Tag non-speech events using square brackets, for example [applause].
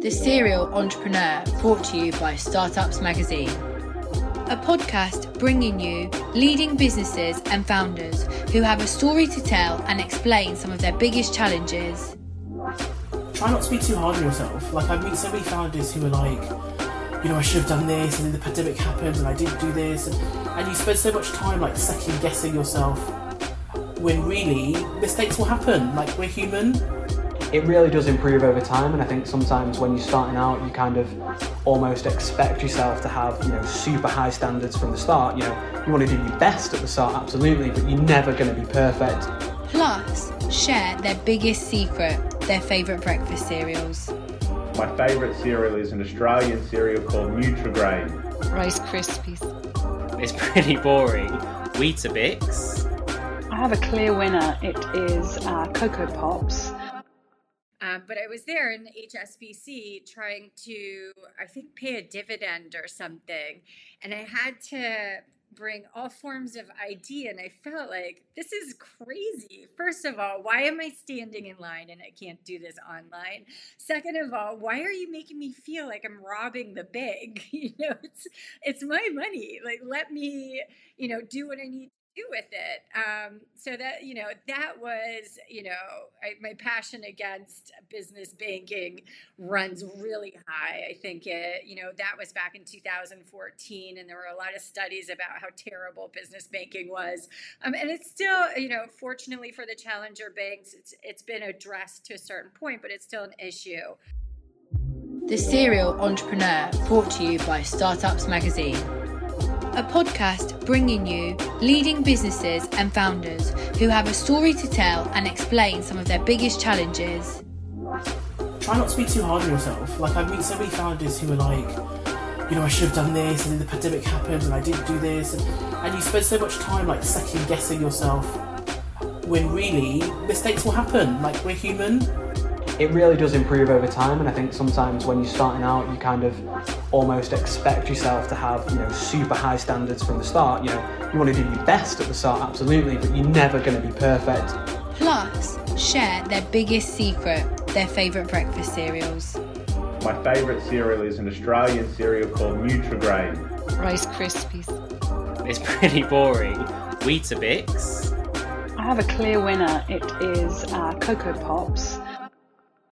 The Serial Entrepreneur, brought to you by Startups Magazine. A podcast bringing you leading businesses and founders who have a story to tell and explain some of their biggest challenges. Try not to be too hard on yourself. Like, I meet so many founders who are like, you know, I should have done this, and then the pandemic happened, and I didn't do this, and, and you spend so much time like second guessing yourself when really mistakes will happen. Like, we're human. It really does improve over time and i think sometimes when you're starting out you kind of almost expect yourself to have you know super high standards from the start you know you want to do your best at the start absolutely but you're never going to be perfect Plus, share their biggest secret, their favourite breakfast cereals. My favourite cereal is an Australian cereal called Nutrigrain. Rice Krispies. It's pretty boring. Weetabix. I have a clear winner. It is uh, Coco Pops. Um, but I was there in HSBC trying to, I think, pay a dividend or something. And I had to bring all forms of ID. And I felt like this is crazy. First of all, why am I standing in line and I can't do this online? Second of all, why are you making me feel like I'm robbing the big? [laughs] You know, it's it's my money. Like let me, you know, do what I need do with it. Um, so that you know that was you know I, my passion against business banking runs really high. I think it you know that was back in 2014, and there were a lot of studies about how terrible business banking was. Um, and it's still you know fortunately for the challenger banks, it's it's been addressed to a certain point, but it's still an issue. The Serial Entrepreneur, brought to you by Startups Magazine. A podcast bringing you leading businesses and founders who have a story to tell and explain some of their biggest challenges. Try not to be too hard on yourself. Like, I meet so many founders who are like, you know, I should have done this, and then the pandemic happened, and I didn't do this, and, and you spend so much time like second guessing yourself when really mistakes will happen. Like, we're human. It really does improve over time and i think sometimes when you're starting out you kind of almost expect yourself to have you know super high standards from the start you know you want to do your best at the start absolutely but you're never going to be perfect Plus, share their biggest secret, their favourite breakfast cereals. My favourite cereal is an Australian cereal called Nutrigrain. Rice Krispies. It's pretty boring. Weetabix. I have a clear winner. It is uh, Coco Pops.